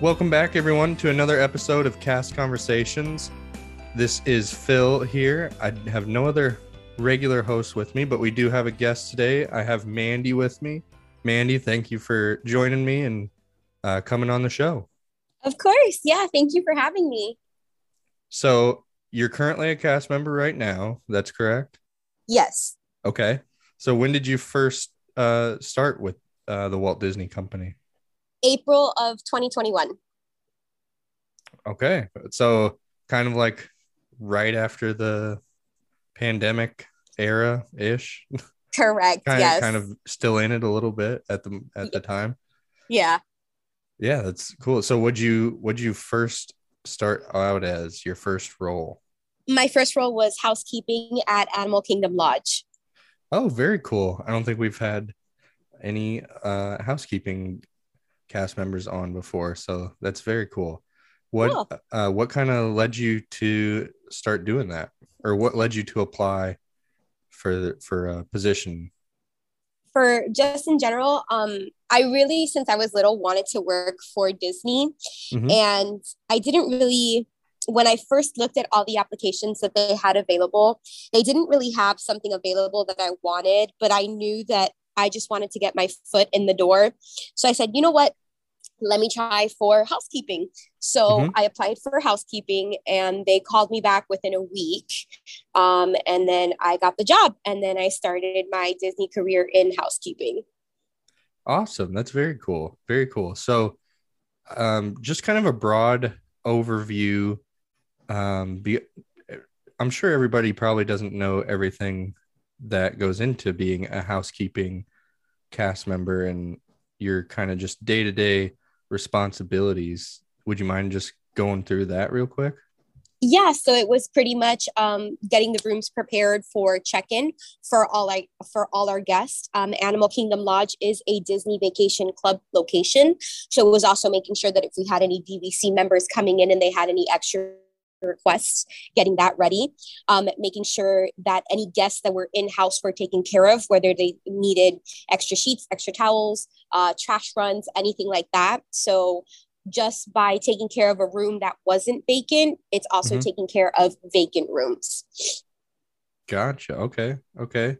Welcome back, everyone, to another episode of Cast Conversations. This is Phil here. I have no other regular host with me, but we do have a guest today. I have Mandy with me. Mandy, thank you for joining me and uh, coming on the show. Of course. Yeah. Thank you for having me. So, you're currently a cast member right now. That's correct? Yes. Okay. So, when did you first uh, start with uh, the Walt Disney Company? April of 2021. Okay. So, kind of like right after the pandemic era ish. Correct. kind, yes. kind of still in it a little bit at the at the time. Yeah. Yeah, that's cool. So would you would you first start out as your first role? My first role was housekeeping at Animal Kingdom Lodge. Oh, very cool. I don't think we've had any uh housekeeping cast members on before, so that's very cool. What Cool. uh what kind of led you to start doing that? Or what led you to apply for for a position? For just in general, um, I really, since I was little, wanted to work for Disney. Mhm. And I didn't really, when I first looked at all the applications that they had available, they didn't really have something available that I wanted, but I knew that I just wanted to get my foot in the door. So I said, you know what? Let me try for housekeeping. So Mhm. I applied for housekeeping and they called me back within a week. Um, and then I got the job and then I started my Disney career in housekeeping. Awesome. That's very cool. Very cool. So, um, just kind of a broad overview. Um, be, I'm sure everybody probably doesn't know everything that goes into being a housekeeping cast member and your kind of just day to day responsibilities. Would you mind just going through that real quick? Yeah, so it was pretty much um, getting the rooms prepared for check-in for all I for all our guests. Um, Animal Kingdom Lodge is a Disney Vacation Club location, so it was also making sure that if we had any DVC members coming in and they had any extra requests, getting that ready. Um, making sure that any guests that were in house were taken care of, whether they needed extra sheets, extra towels, uh, trash runs, anything like that. So just by taking care of a room that wasn't vacant, it's also Mhm. taking care of vacant rooms. Gotcha. Okay. Okay.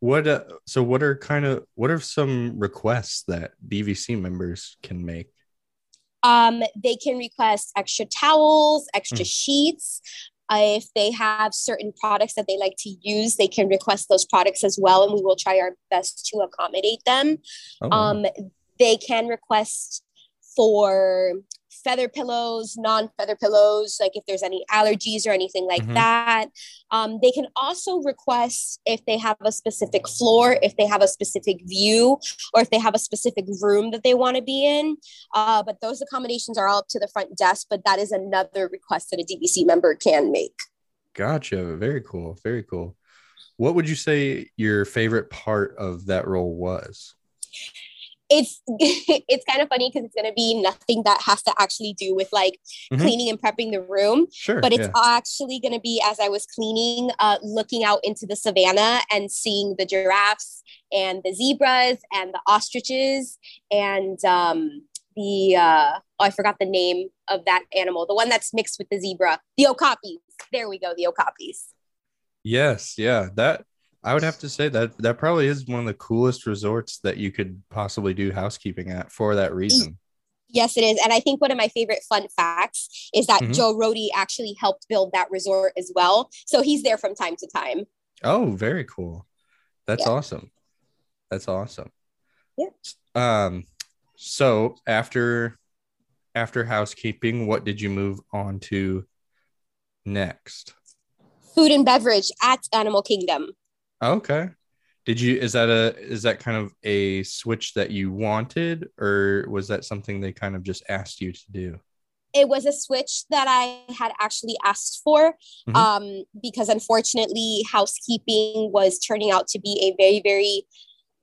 What, uh, so what are kind of, what are some requests that DVC members can make? Um, they can request extra towels, extra Mm. sheets. Uh, if they have certain products that they like to use, they can request those products as well, and we will try our best to accommodate them. Oh. Um, they can request for feather pillows, non-feather pillows, like if there's any allergies or anything like Mhm. that. Um, they can also request if they have a specific floor, if they have a specific view, or if they have a specific room that they want to be in. Uh, but those accommodations are all up to the front desk, but that is another request that a DVC member can make. Gotcha. Very cool. Very cool. What would you say your favorite part of that role was? It's it's kind of funny because it's going to be nothing that has to actually do with like Mhm. cleaning and prepping the room Sure. but it's yeah. actually going to be as i was cleaning uh, looking out into the savannah and seeing the giraffes and the zebras and the ostriches and um, the uh, oh i forgot the name of that animal the one that's mixed with the zebra the okapis there we go the okapis Yes. Yeah. That I would have to say that that probably is one of the coolest resorts that you could possibly do housekeeping at for that reason. Yes, it is. And I think one of my favorite fun facts is that Mhm. Joe Rohde actually helped build that resort as well. So he's there from time to time. Oh, very cool. That's Yeah. awesome. That's awesome. Yeah. Um so after after housekeeping, what did you move on to next? Food and beverage at Animal Kingdom. Okay. Did you is that a is that kind of a switch that you wanted or was that something they kind of just asked you to do? It was a switch that I had actually asked for Mhm. um, because unfortunately, housekeeping was turning out to be a very, very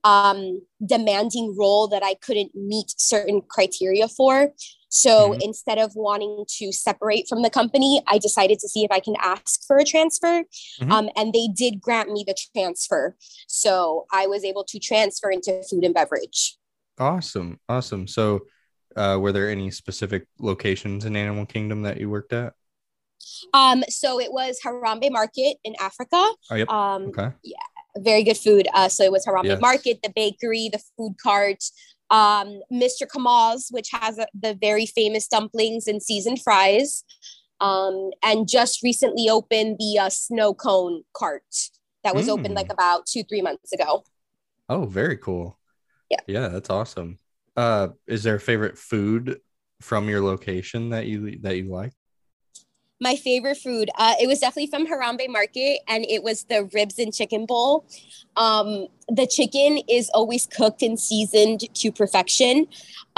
um, demanding role that I couldn't meet certain criteria for. So Mhm. instead of wanting to separate from the company, I decided to see if I can ask for a transfer. Mhm. Um, and they did grant me the transfer. So I was able to transfer into food and beverage. Awesome. Awesome. So uh, were there any specific locations in Animal Kingdom that you worked at? Um, so it was Harambe Market in Africa. Oh, yep. Um, Okay. very good food. Uh, so it was Harambe Yes. Market, the bakery, the food cart, um, Mr. Kamal's, which has a, the very famous dumplings and seasoned fries, um, and just recently opened the uh, snow cone cart that was opened Mm. like about two, three months ago. Oh, very cool. Yeah. Yeah, that's awesome. Uh, is there a favorite food from your location that you that you like? My favorite food, uh, it was definitely from Harambe Market, and it was the ribs and chicken bowl. Um, the chicken is always cooked and seasoned to perfection.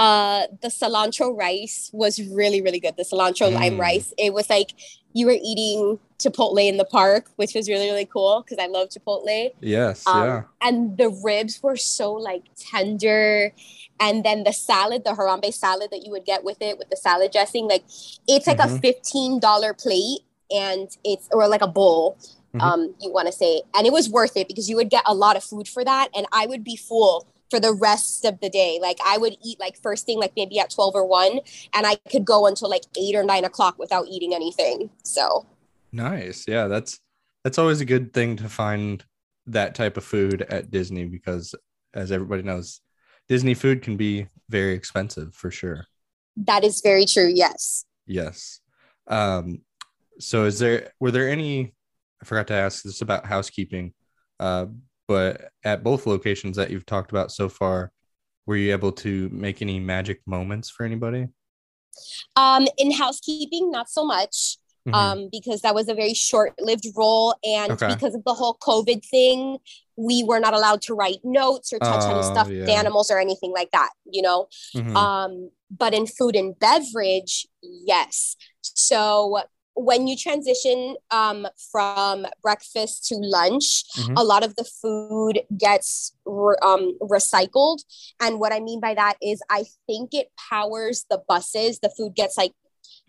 Uh, the cilantro rice was really, really good. The cilantro lime Mm. rice, it was like you were eating Chipotle in the park, which was really, really cool because I love Chipotle. Yes, Um, yeah. And the ribs were so like tender. And then the salad, the Harambe salad that you would get with it, with the salad dressing, like it's like a Mhm. $15 plate and it's, or like a bowl, Mhm. um, you want to say. And it was worth it because you would get a lot of food for that. And I would be full for the rest of the day. Like I would eat like first thing, like maybe at 12 or 1, and I could go until like 8 or 9 o'clock without eating anything. So Nice. Yeah, that's that's always a good thing to find that type of food at Disney because as everybody knows, Disney food can be very expensive for sure. that is very true. Yes. Yes. Um, so is there were there any I forgot to ask this about housekeeping, uh, but at both locations that you've talked about so far, were you able to make any magic moments for anybody? Um, in housekeeping, not so much. Mhm. um, because that was a very short-lived role, and Okay. because of the whole COVID thing, we were not allowed to write notes or touch any Oh, stuffed yeah. animals or anything like that. You know, Mhm. um, but in food and beverage, yes. So when you transition um, from breakfast to lunch, Mhm. a lot of the food gets re- um, recycled. And what I mean by that is, I think it powers the buses. The food gets like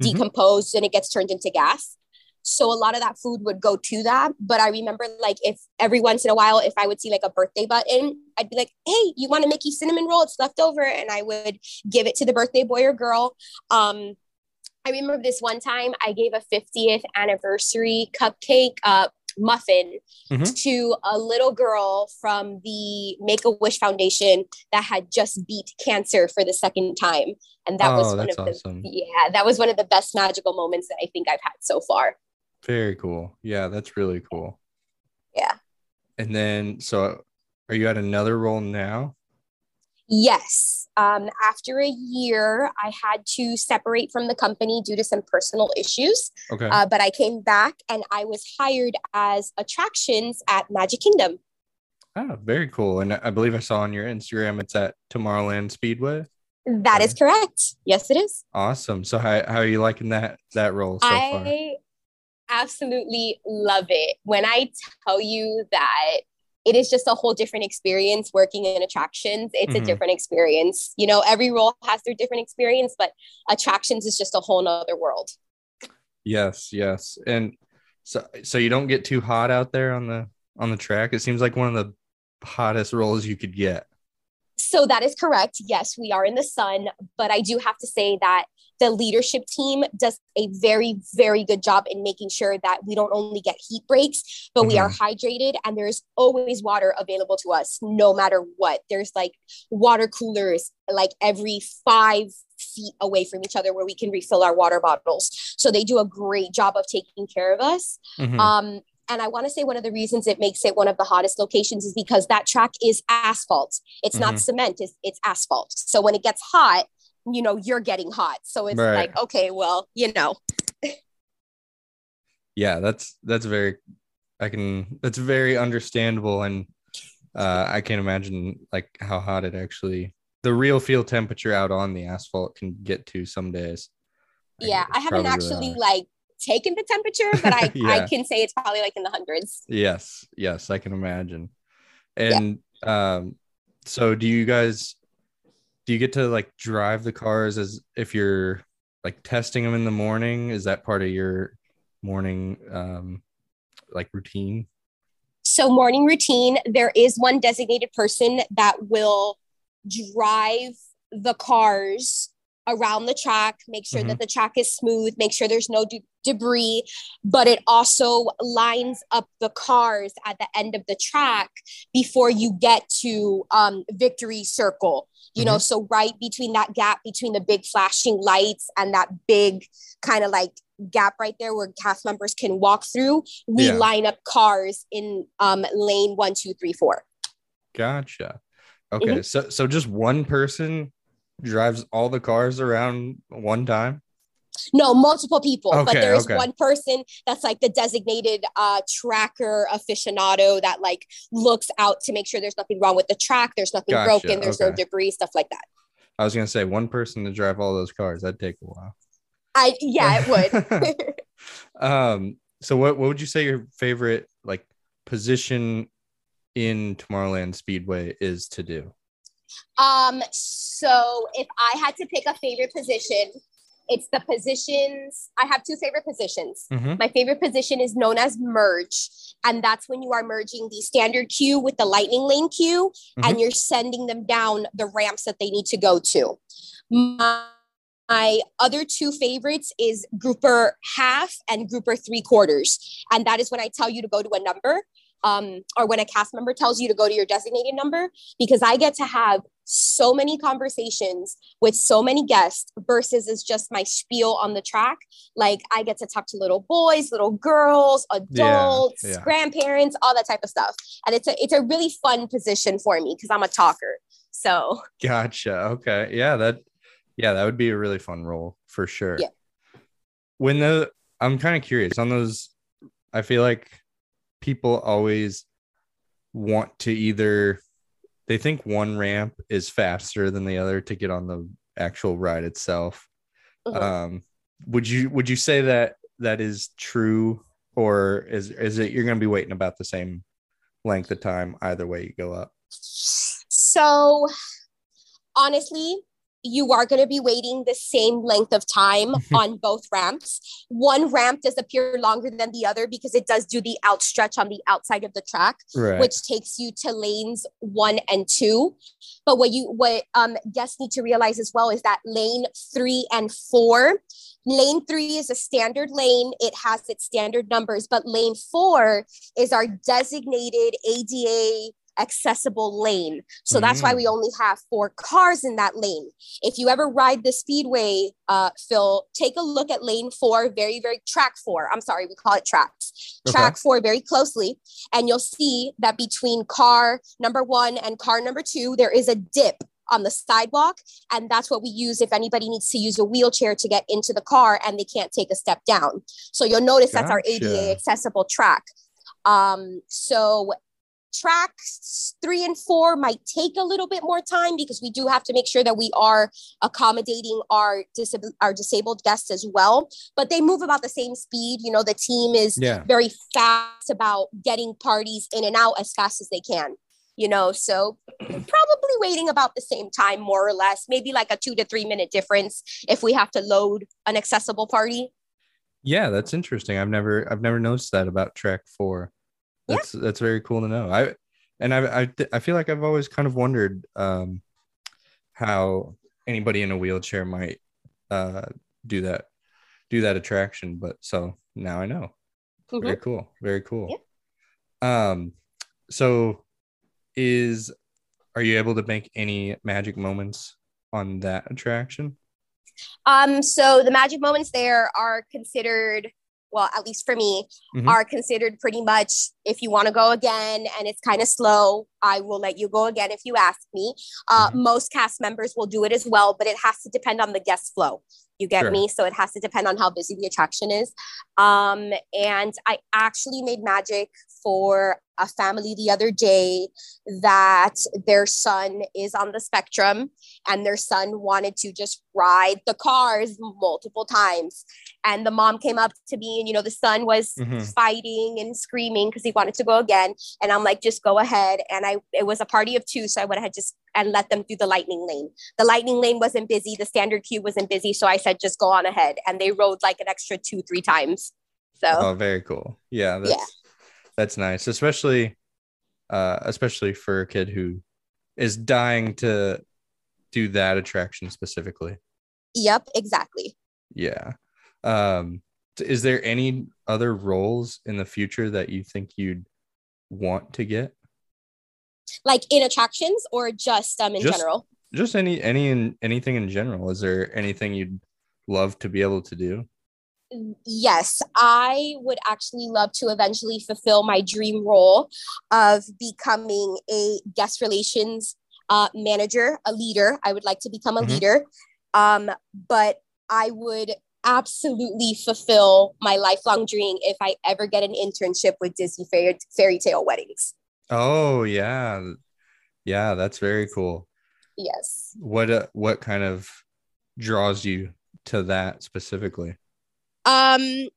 Mhm. decomposed and it gets turned into gas. So a lot of that food would go to that. But I remember like if every once in a while, if I would see like a birthday button, I'd be like, hey, you want a Mickey cinnamon roll? It's left over. And I would give it to the birthday boy or girl. Um, I remember this one time I gave a 50th anniversary cupcake uh, muffin Mhm. to a little girl from the Make a Wish Foundation that had just beat cancer for the second time. And that was one of the awesome. yeah, that was one of the best magical moments that I think I've had so far. Very cool. Yeah, that's really cool. Yeah. And then, so are you at another role now? Yes. Um, after a year, I had to separate from the company due to some personal issues. Okay. Uh, but I came back and I was hired as attractions at Magic Kingdom. oh, very cool. And I believe I saw on your Instagram it's at Tomorrowland Speedway. That is correct. Yes, it is. Awesome. So how, how are you liking that that role so far? I absolutely love it. When I tell you that it is just a whole different experience working in attractions, it's Mhm. a different experience. You know, every role has their different experience, but attractions is just a whole nother world. Yes, yes. And so so you don't get too hot out there on the on the track. It seems like one of the hottest roles you could get. So that is correct. Yes, we are in the sun, but I do have to say that the leadership team does a very, very good job in making sure that we don't only get heat breaks, but we are hydrated and there's always water available to us no matter what. There's like water coolers like every five feet away from each other where we can refill our water bottles. So they do a great job of taking care of us. Mhm. Um, and I want to say one of the reasons it makes it one of the hottest locations is because that track is asphalt. It's Mhm. not cement, it's, it's asphalt. So when it gets hot, you know, you're getting hot. So it's Right. like, okay, well, you know, yeah, that's that's very I can that's very understandable and uh I can't imagine like how hot it actually the real field temperature out on the asphalt can get to some days. yeah, I haven't actually hot. like taken the temperature, but I, Yeah. I can say it's probably like in the hundreds. Yes, yes, I can imagine. And um so do you guys do you get to like drive the cars as if you're like testing them in the morning? Is that part of your morning um like routine? So morning routine, there is one designated person that will drive the cars around the track, make sure Mhm. that the track is smooth, make sure there's no de- debris, but it also lines up the cars at the end of the track before you get to um, Victory Circle. You know, so right between that gap between the big flashing lights and that big kind of like gap right there where cast members can walk through, we Yeah. line up cars in um, lane one, two, three, four. Gotcha. Okay, Mm-hmm. so so just one person drives all the cars around one time. No, multiple people, but Okay, there's okay. one person that's like the designated uh, tracker aficionado that like looks out to make sure there's nothing wrong with the track, there's nothing Gotcha, broken, there's no debris, stuff like that. I was gonna say one person to drive all those cars. That'd take a while. I yeah, it would. um. So what what would you say your favorite like position in Tomorrowland Speedway is to do? Um, so if I had to pick a favorite position, it's the positions. I have two favorite positions. Mm-hmm. My favorite position is known as merge, and that's when you are merging the standard queue with the lightning lane queue, and you're sending them down the ramps that they need to go to. My, my other two favorites is grouper half and grouper three quarters, and that is when I tell you to go to a number. Um, or when a cast member tells you to go to your designated number, because I get to have so many conversations with so many guests versus is just my spiel on the track. Like I get to talk to little boys, little girls, adults, yeah. grandparents, all that type of stuff. And it's a it's a really fun position for me because I'm a talker. So Gotcha. Okay. Yeah, that yeah, that would be a really fun role for sure. Yeah. When the I'm kind of curious on those, I feel like people always want to either they think one ramp is faster than the other to get on the actual ride itself. Mhm. Um would you would you say that that is true or is is it you're going to be waiting about the same length of time either way you go up? So, honestly, you are going to be waiting the same length of time on both ramps. One ramp does appear longer than the other because it does do the outstretch on the outside of the track, Right. which takes you to lanes one and two. But what you what um, guests need to realize as well is that lane three and four. Lane three is a standard lane. It has its standard numbers, but lane four is our designated ADA accessible lane. So that's why we only have four cars in that lane. If you ever ride the speedway, uh, Phil, take a look at lane four, very, very track four. I'm sorry, we call it tracks. Okay. Track four very closely. And you'll see that between car number one and car number two, there is a dip on the sidewalk. And that's what we use if anybody needs to use a wheelchair to get into the car and they can't take a step down. So you'll notice that's our ADA accessible track. Um, so tracks three and four might take a little bit more time because we do have to make sure that we are accommodating our disab- our disabled guests as well but they move about the same speed you know the team is Yeah. very fast about getting parties in and out as fast as they can you know so probably waiting about the same time more or less maybe like a two to three minute difference if we have to load an accessible party Yeah, that's interesting. I've never I've never noticed that about track four. Yeah. That's that's very cool to know. I and I I th- I feel like I've always kind of wondered um how anybody in a wheelchair might uh do that do that attraction, but so now I know. Mhm. Very cool. Very cool. Um so is are you able to make any magic moments on that attraction? Um, so the magic moments there are considered, well, at least for me, Mhm. are considered pretty much if you want to go again and it's kind of slow, I will let you go again if you ask me. Uh, Mhm. Most cast members will do it as well, but it has to depend on the guest flow. You get Sure. me? So it has to depend on how busy the attraction is. Um, and I actually made magic for a family the other day that their son is on the spectrum and their son wanted to just ride the cars multiple times. And the mom came up to me, and you know, the son was Mhm. fighting and screaming because he wanted to go again. And I'm like, just go ahead. And I, it was a party of two, so I went ahead just and let them through the lightning lane. The lightning lane wasn't busy. The standard queue wasn't busy, so I said, just go on ahead. And they rode like an extra two, three times. So Oh, very cool. Yeah, that's Yeah. that's nice, especially uh especially for a kid who is dying to do that attraction specifically. Yep, exactly. Yeah. Um, is there any other roles in the future that you think you'd want to get? Like in attractions or just um in Just- general? Just any any in anything in general. Is there anything you'd love to be able to do? Yes, I would actually love to eventually fulfill my dream role of becoming a guest relations uh, manager, a leader. I would like to become a Mhm. leader. Um, but I would absolutely fulfill my lifelong dream if I ever get an internship with Disney Fairy, Fairy Tale Weddings. Oh yeah. Yeah, that's very cool. Yes. What uh, what kind of draws you to that specifically? Um,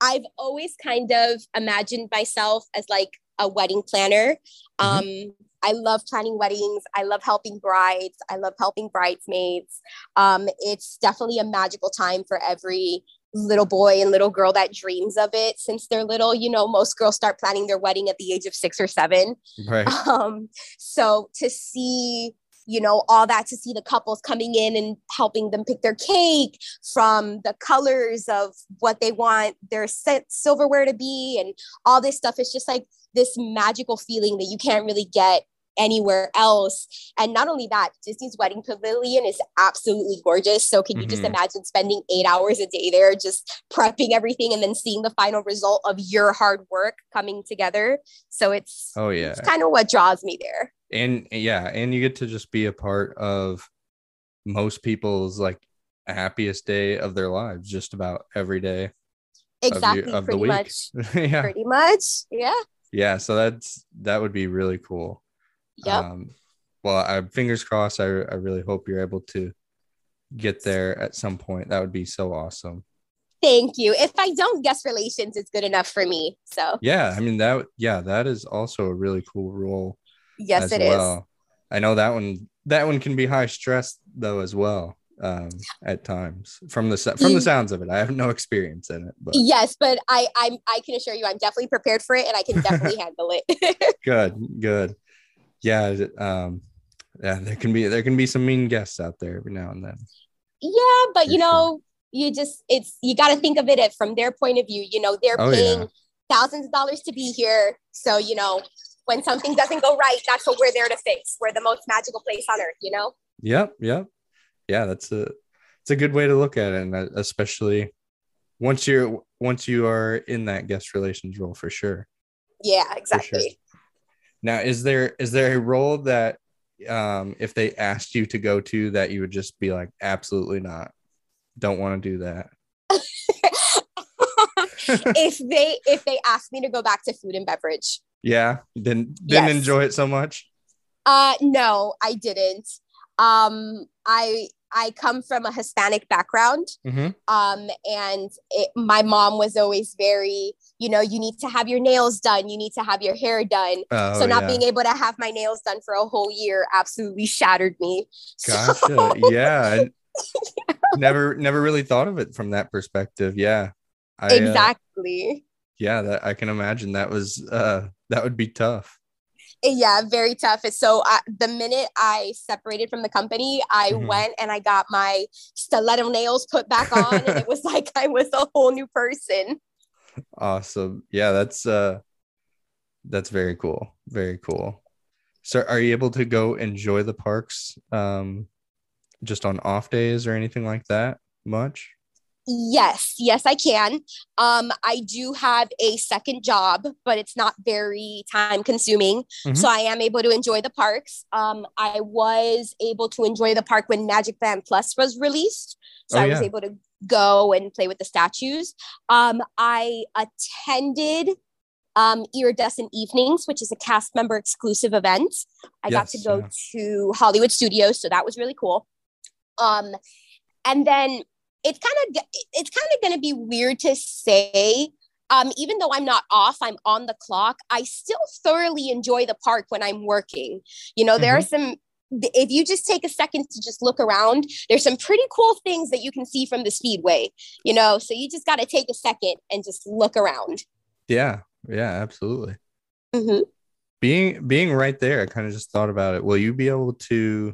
I've always kind of imagined myself as like a wedding planner. Um, I love planning weddings. I love helping brides. I love helping bridesmaids. Um, it's definitely a magical time for every little boy and little girl that dreams of it since they're little. You know, most girls start planning their wedding at the age of six or seven. Right. Um, so to see, you know, all that, to see the couples coming in and helping them pick their cake from the colors of what they want their set silverware to be and all this stuff, it's just like this magical feeling that you can't really get anywhere else. And not only that, Disney's wedding pavilion is absolutely gorgeous. So can you just Mhm. imagine spending eight hours a day there, just prepping everything and then seeing the final result of your hard work coming together? So it's Oh yeah. it's kind of what draws me there. and yeah and you get to just be a part of most people's like happiest day of their lives just about every day Exactly, of the pretty week. much. yeah Pretty much. Yeah. yeah so that's that would be really cool Yep. um well i fingers crossed i, I really hope you're able to get there at some point that would be so awesome Thank you. If I don't guess relations, it's good enough for me. So yeah i mean that yeah that is also a really cool role yes, it is. well i know that one that one can be high stress though as well um at times from the from the Mm. sounds of it i have no experience in it but Yes, but I I'm I can assure you I'm definitely prepared for it and I can definitely handle it. good good yeah um yeah there can be there can be some mean guests out there every now and then yeah, but For you know, you just it's you got to think of it at- from their point of view. You know, they're Oh, paying yeah. thousands of dollars to be here. So, you know, when something doesn't go right, that's what we're there to fix. We're the most magical place on earth, you know? yep yep yeah that's a it's a good way to look at it and uh, especially once you're once you are in that guest relations role for sure Yeah, sure. exactly. Now is there is there a role that um if they asked you to go to that you would just be like absolutely not. Don't want to do that. If they if they asked me to go back to food and beverage. Yeah? Didn't didn't Yes. enjoy it so much? Uh no i didn't. Um i i come from a hispanic background hmm um and it, my mom was always very you know you need to have your nails done you need to have your hair done oh, so not yeah. being able to have my nails done for a whole year absolutely shattered me So- Gotcha. yeah. Never never really thought of it from that perspective. Yeah. I, uh, exactly yeah, that I can imagine that was uh that would be tough. Yeah very tough so I, the minute i separated from the company i Mhm. went and i got my stiletto nails put back on and it was like i was a whole new person Awesome. Yeah, that's uh that's very cool. Very cool. So are you able to go enjoy the parks um just on off days or anything like that much? Yes yes i can um i do have a second job but it's not very time consuming Mhm. so i am able to enjoy the parks um i was able to enjoy the park when magic band plus was released so Oh, i was able to go and play with the statues um i attended um, Iridescent Evenings, which is a cast member exclusive event. I got to go yeah. to Hollywood Studios, so that was really cool. Um, and then it's kind of it's kind of going to be weird to say. Um, even though I'm not off, I'm on the clock. I still thoroughly enjoy the park when I'm working. You know, there are some. If you just take a second to just look around, there's some pretty cool things that you can see from the speedway. You know, so you just got to take a second and just look around. Yeah. Yeah, absolutely. Mhm. being being right there i kind of just thought about it will you be able to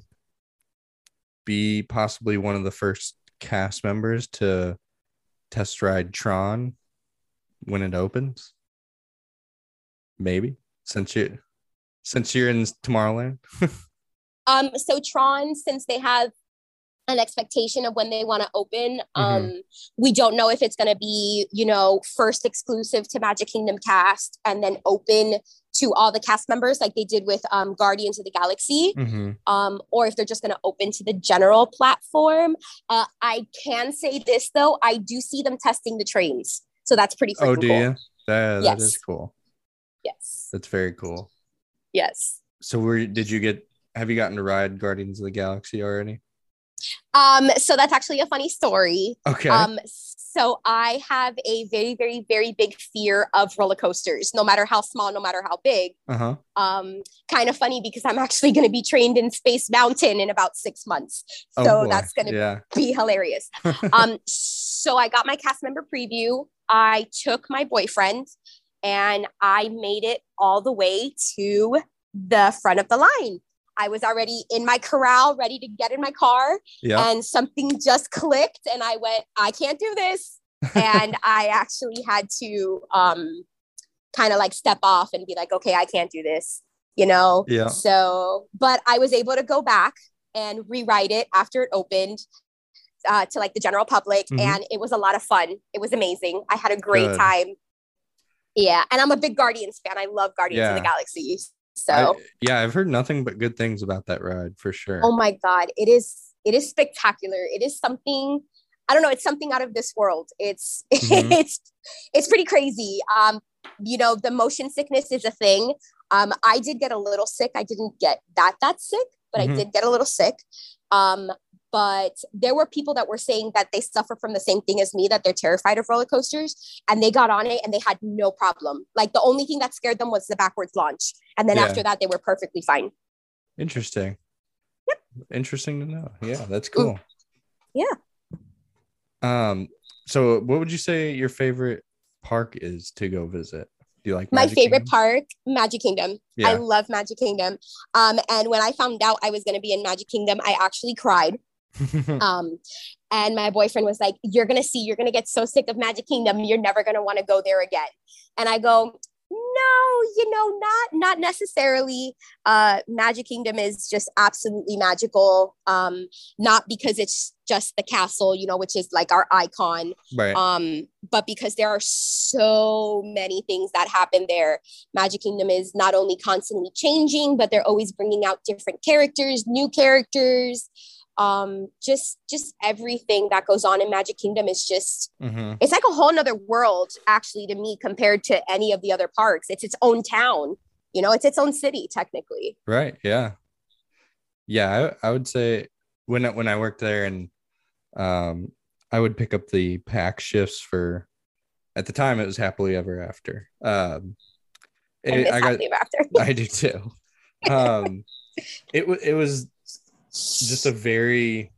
be possibly one of the first cast members to test ride Tron when it opens? Maybe since you since you're in Tomorrowland. Um, so Tron, since they have an expectation of when they want to open, um, we don't know if it's going to be, you know, first exclusive to Magic Kingdom cast and then open to all the cast members like they did with um, Guardians of the Galaxy, hmm um, or if they're just going to open to the general platform. Uh, I can say this though, I do see them testing the trains, so that's pretty Oh, do cool. you? That, that is Yes. cool. Yes, That's very cool. yes. So where did you get have you gotten to ride Guardians of the Galaxy already? Um, so that's actually a funny story. Okay. Um, so I have a very, very, very big fear of roller coasters, no matter how small, no matter how big. uh-huh. Um, kind of funny because I'm actually going to be trained in Space Mountain in about six months. Oh, So boy. that's going to yeah. be hilarious. um, so I got my cast member preview. I took my boyfriend and I made it all the way to the front of the line. I was already in my corral, ready to get in my car Yeah. and something just clicked and i went i can't do this and i actually had to um kind of like step off and be like okay i can't do this you know Yeah. so but i was able to go back and rewrite it after it opened uh, to like the general public Mhm. and it was a lot of fun it was amazing i had a great Good. time yeah and i'm a big guardians fan i love guardians of the Yeah. galaxy so I- yeah, I've heard nothing but good things about that ride for sure. oh my god it is it is spectacular it is something i don't know it's something out of this world it's Mhm. it's it's pretty crazy um you know the motion sickness is a thing um i did get a little sick i didn't get that that sick but Mhm. i did get a little sick um but there were people that were saying that they suffer from the same thing as me that they're terrified of roller coasters and they got on it and they had no problem like the only thing that scared them was the backwards launch and then Yeah. after that they were perfectly fine Interesting. yep. Interesting to know. Yeah, that's cool. Yeah. Um. So, what would you say your favorite park is to go visit? Do you like my favorite Kingdom? park magic kingdom yeah. i love magic kingdom um and when i found out i was going to be in magic kingdom i actually cried um and my boyfriend was like you're going to see you're going to get so sick of magic kingdom you're never going to want to go there again. And i go no you know not not necessarily. Uh magic kingdom is just absolutely magical um not because it's just the castle you know which is like our icon right. um but because there are so many things that happen there. Magic kingdom is not only constantly changing but they're always bringing out different characters new characters um just just everything that goes on in magic kingdom is just hmm it's like a whole nother world actually to me compared to any of the other parks it's its own town you know it's its own city technically Right. Yeah. Yeah, I, I would say when I, when I worked there and um I would pick up the pack shifts for at the time it was happily ever after. Um I it- I got Happily Ever after I do too. Um it was it was just a very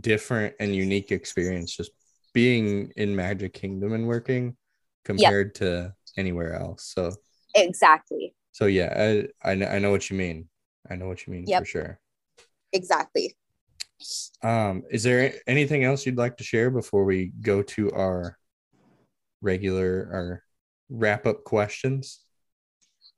different and unique experience just being in Magic Kingdom and working compared to anywhere else. So exactly so yeah, I I know, I know what you mean. I know what you mean Yep. for sure. exactly Um, is there anything else you'd like to share before we go to our regular our wrap up questions?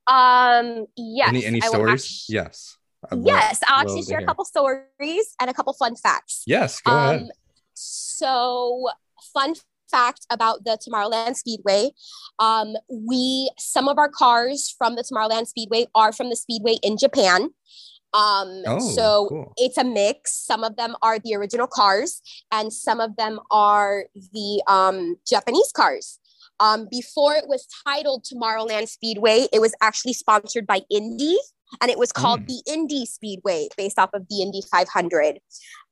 um yes any any stories? actu- yes. I'd love- yes i'll actually share a couple stories and a couple fun facts Yes, go um, ahead. So, fun fact about the Tomorrowland Speedway: um, we some of our cars from the Tomorrowland Speedway are from the Speedway in Japan. Um, Oh, so cool. it's a mix. Some of them are the original cars, and some of them are the um, Japanese cars. Um, before it was titled Tomorrowland Speedway, it was actually sponsored by Indy, and it was called Mm. the Indy Speedway, based off of the Indy 500.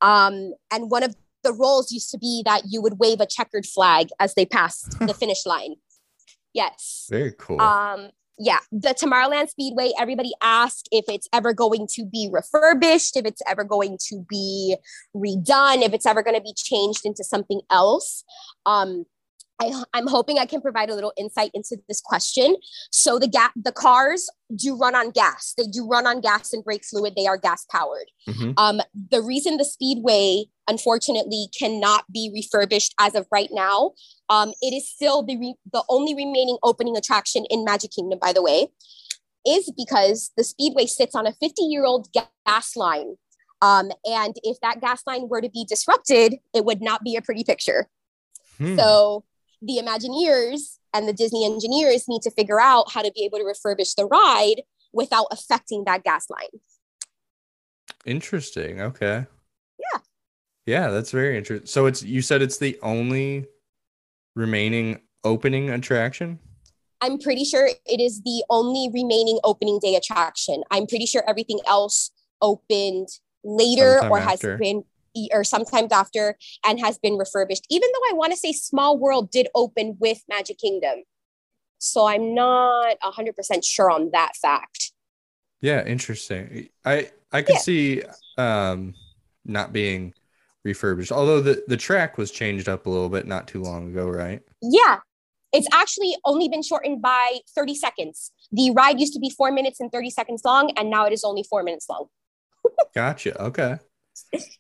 Um, and one of the roles used to be that you would wave a checkered flag as they passed the finish line. Yes. Very cool. Um, yeah, the Tomorrowland Speedway, everybody asked if it's ever going to be refurbished, if it's ever going to be redone, if it's ever going to be changed into something else. Um, I, I'm hoping I can provide a little insight into this question. So the ga- the cars do run on gas. They do run on gas and brake fluid. They are gas powered. Mhm. Um, the reason the speedway unfortunately cannot be refurbished as of right now. Um, it is still the, re- the only remaining opening attraction in Magic Kingdom, by the way, is because the Speedway sits on a 50 year old gas line. Um, and if that gas line were to be disrupted, it would not be a pretty picture. Hmm. So the Imagineers and the Disney engineers need to figure out how to be able to refurbish the ride without affecting that gas line. Interesting. Okay. Yeah. Yeah, that's very interesting. So it's you said it's the only remaining opening attraction? I'm pretty sure it is the only remaining opening day attraction. I'm pretty sure everything else opened later sometime or has been or sometimes after and has been refurbished. Even though I want to say Small World did open with Magic Kingdom. So I'm not 100% sure on that fact. Yeah, interesting. I I could yeah. see um not being refurbished. Although the the track was changed up a little bit not too long ago, right? Yeah. It's actually only been shortened by 30 seconds. The ride used to be 4 minutes and 30 seconds long and now it is only 4 minutes long. gotcha. Okay.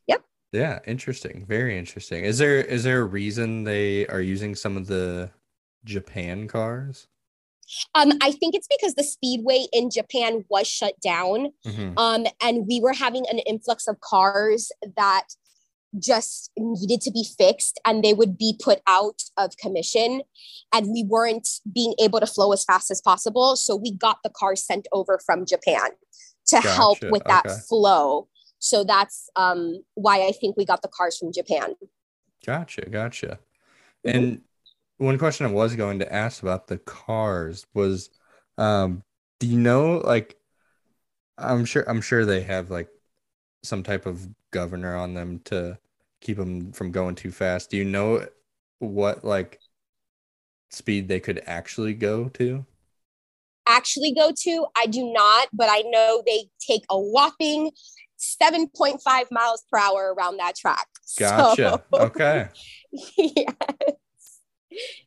Yep. Yeah, interesting. Very interesting. Is there is there a reason they are using some of the Japan cars? Um, I think it's because the speedway in Japan was shut down. Mm-hmm. Um, and we were having an influx of cars that just needed to be fixed and they would be put out of commission and we weren't being able to flow as fast as possible so we got the cars sent over from japan to gotcha. help with that okay. flow so that's um, why i think we got the cars from japan gotcha gotcha mm-hmm. and one question i was going to ask about the cars was um, do you know like i'm sure i'm sure they have like some type of governor on them to keep them from going too fast. Do you know what like speed they could actually go to? Actually go to? I do not, but I know they take a whopping 7.5 miles per hour around that track. Gotcha. So, okay. yes.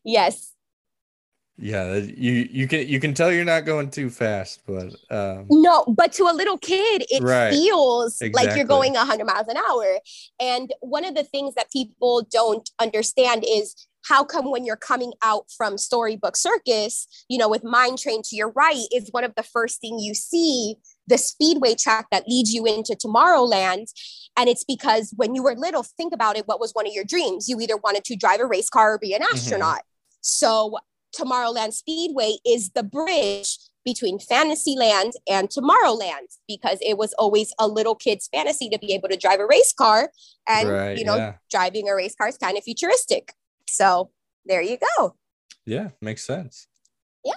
Yes yeah you you can you can tell you're not going too fast but um no but to a little kid it right. feels exactly. like you're going 100 miles an hour and one of the things that people don't understand is how come when you're coming out from storybook circus you know with mine train to your right is one of the first thing you see the speedway track that leads you into tomorrowland and it's because when you were little think about it what was one of your dreams you either wanted to drive a race car or be an mm-hmm. astronaut mm-hmm. So Tomorrowland Speedway is the bridge between Fantasyland and Tomorrowland because it was always a little kid's fantasy to be able to drive a race car. And, right, you know, yeah. driving a race car is kind of futuristic. So there you go. Yeah, makes sense. Yeah.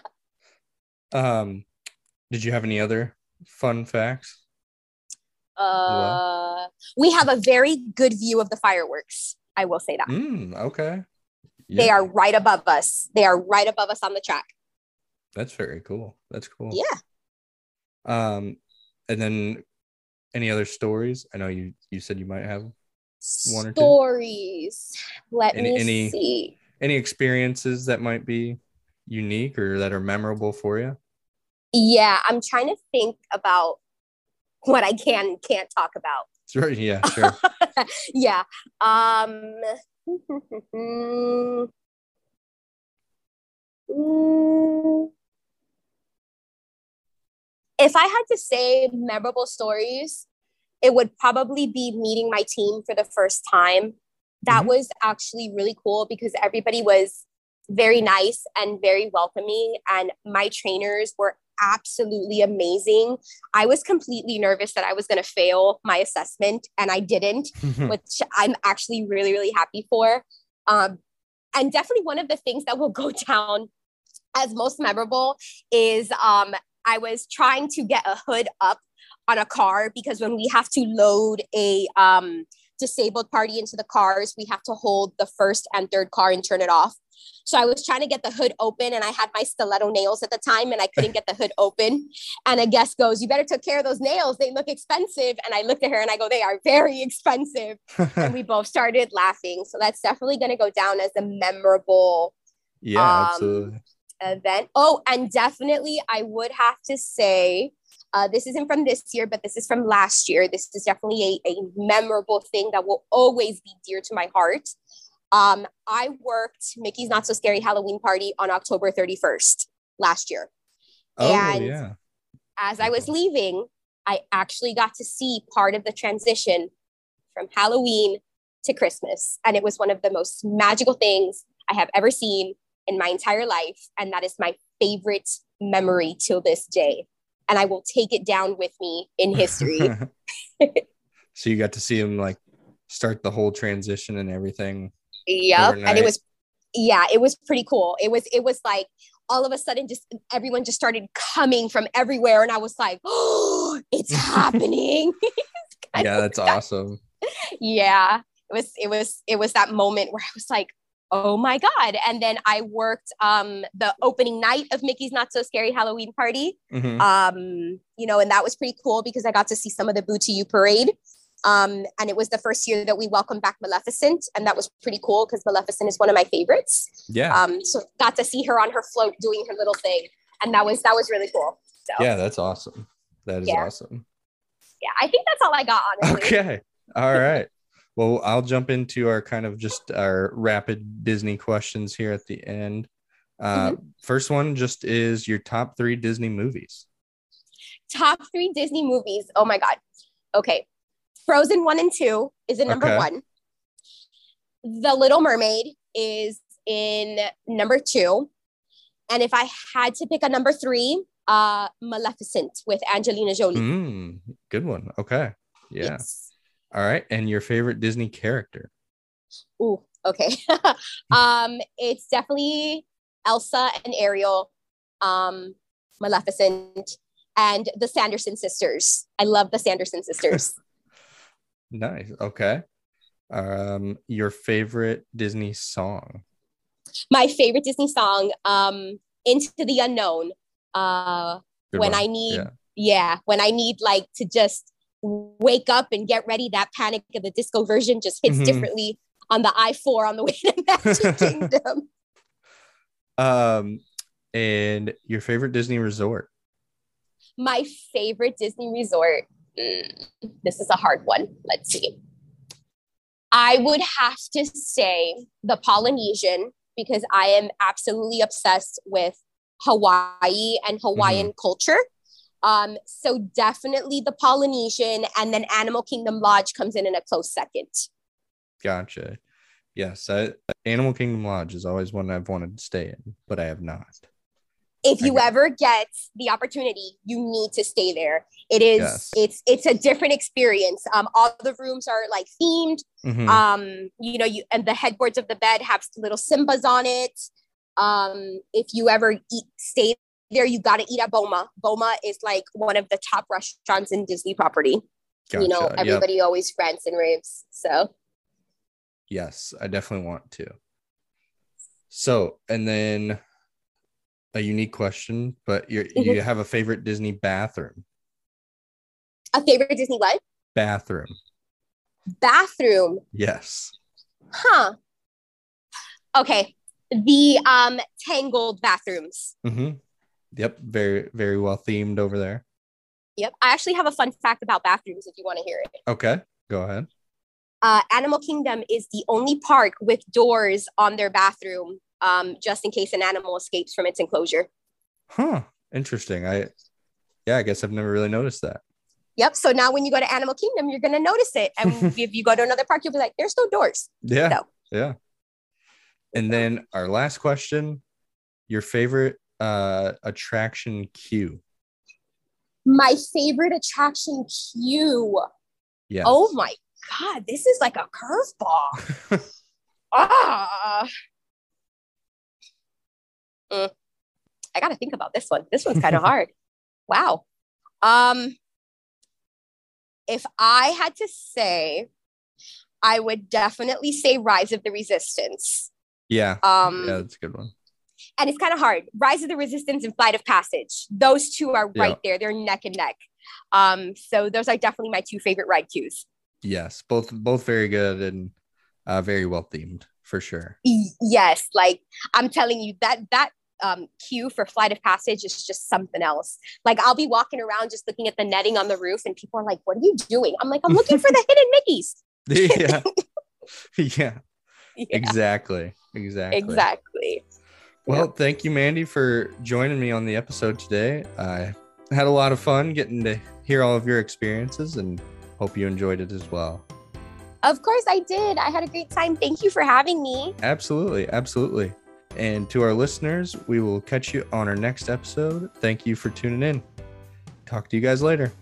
Um, did you have any other fun facts? Uh, we have a very good view of the fireworks. I will say that. Mm, okay. Yeah. They are right above us. They are right above us on the track. That's very cool. That's cool. Yeah. Um, and then any other stories? I know you you said you might have one or two stories. Let any, me any, see. Any experiences that might be unique or that are memorable for you? Yeah, I'm trying to think about what I can can't talk about. Sure. Yeah. Sure. yeah. Um. If I had to say memorable stories, it would probably be meeting my team for the first time. That mm-hmm. was actually really cool because everybody was very nice and very welcoming, and my trainers were absolutely amazing. I was completely nervous that I was going to fail my assessment and I didn't, which I'm actually really, really happy for. Um, and definitely one of the things that will go down as most memorable is um, I was trying to get a hood up on a car because when we have to load a um, disabled party into the cars, we have to hold the first and third car and turn it off. So I was trying to get the hood open and I had my stiletto nails at the time and I couldn't get the hood open. And a guest goes, You better take care of those nails. They look expensive. And I looked at her and I go, They are very expensive. and we both started laughing. So that's definitely going to go down as a memorable yeah, um, event. Oh, and definitely I would have to say Uh, this isn't from this year, but this is from last year. This is definitely a, a memorable thing that will always be dear to my heart. Um, I worked Mickey's Not So Scary Halloween Party on October 31st last year. Oh And- yeah. As I was leaving, I actually got to see part of the transition from Halloween to Christmas. And it was one of the most magical things I have ever seen in my entire life. And that is my favorite memory till this day. And I will take it down with me in history. so you got to see him like start the whole transition and everything. Yep. And it was yeah, it was pretty cool. It was it was like all of a sudden just everyone just started coming from everywhere and I was like, "Oh, it's happening." Yeah, that's awesome. Yeah. It was it was it was that moment where I was like, "Oh my god." And then I worked um the opening night of Mickey's Not So Scary Halloween Party Mhm. um you know and that was pretty cool because i got to see some of the boo to you parade um and it was the first year that we welcomed back maleficent and that was pretty cool because maleficent is one of my favorites Yeah. um so got to see her on her float doing her little thing and that was that was really cool so yeah, that's awesome. That is Yeah. awesome. yeah i think that's all i got honestly Okay. All right. Well, I'll jump into our kind of just our rapid Disney questions here at the end. Uh, Mm-hmm. First one just is your top three Disney movies. top three disney movies oh my god okay frozen one and two is in number Okay. one the little mermaid is in number two and if i had to pick a number three uh maleficent with angelina jolie Mm, good one. Okay. Yeah. Yes. All right. And your favorite Disney character? Ooh, okay. um, it's definitely Elsa and Ariel, um, Maleficent, and the Sanderson sisters. I love the Sanderson sisters. Nice. Okay. Um, your favorite Disney song? My favorite Disney song, um, Into the Unknown. Uh, Good when one. I need, Yeah. yeah. when I need like to just wake up and get ready, that Panic at the Disco version just hits Mhm. differently on the I4 on the way to Magic Kingdom. Um, and your favorite Disney resort? My favorite Disney resort. Mm, this is a hard one. Let's see. I would have to say the Polynesian because I am absolutely obsessed with Hawaii and Hawaiian culture. Um, so definitely the Polynesian, and then Animal Kingdom Lodge comes in in a close second. Gotcha. Yes, I, Animal Kingdom Lodge is always one I've wanted to stay in, but I have not. If you Okay. ever get the opportunity, you need to stay there. It is Yes. it's it's a different experience. Um, all the rooms are like themed. Mhm. um you know you and the headboards of the bed have little simbas on it um if you ever eat stay there you got to eat at boma boma is like one of the top restaurants in disney property you know Gotcha. Yep. everybody always rants and raves so Yes, I definitely want to. So, and then a unique question, but you Mm-hmm. you have a favorite Disney bathroom? a favorite disney what Bathroom. bathroom Yes. huh okay the um tangled bathrooms hmm Yep. Very very well themed over there. yep i actually have a fun fact about bathrooms if you want to hear it Okay. Go ahead. uh, Animal Kingdom is the only park with doors on their bathroom, um, just in case an animal escapes from its enclosure. Huh. Interesting. I yeah, I guess I've never really noticed that. Yep. So now when you go to Animal Kingdom, you're gonna notice it, and if you go to another park, you'll be like, "There's no doors." Yeah. So. Yeah. And then our last question, your favorite uh attraction queue. My favorite attraction queue. Yes. Oh my god, this is like a curveball. ah. Mm. I gotta think about this one. This one's kind of hard. Wow. Um, if I had to say, I would definitely say Rise of the Resistance. yeah. Um, Yeah, that's a good one. And it's kind of hard. Rise of the Resistance and Flight of Passage. Those two are right there. They're neck and neck. Um, so those are definitely my two favorite ride queues. Yes, both both very good and uh, very well themed for sure. Yes, like I'm telling you that that um, queue for Flight of Passage is just something else. Like I'll be walking around just looking at the netting on the roof, and people are like, "What are you doing?" I'm like, "I'm looking for the hidden Mickeys." yeah. yeah. Yeah. Exactly. Exactly. Exactly. Well, thank you, Mandy, for joining me on the episode today. I had a lot of fun getting to hear all of your experiences and hope you enjoyed it as well. Of course, I did. I had a great time. Thank you for having me. Absolutely. Absolutely. And to our listeners, we will catch you on our next episode. Thank you for tuning in. Talk to you guys later.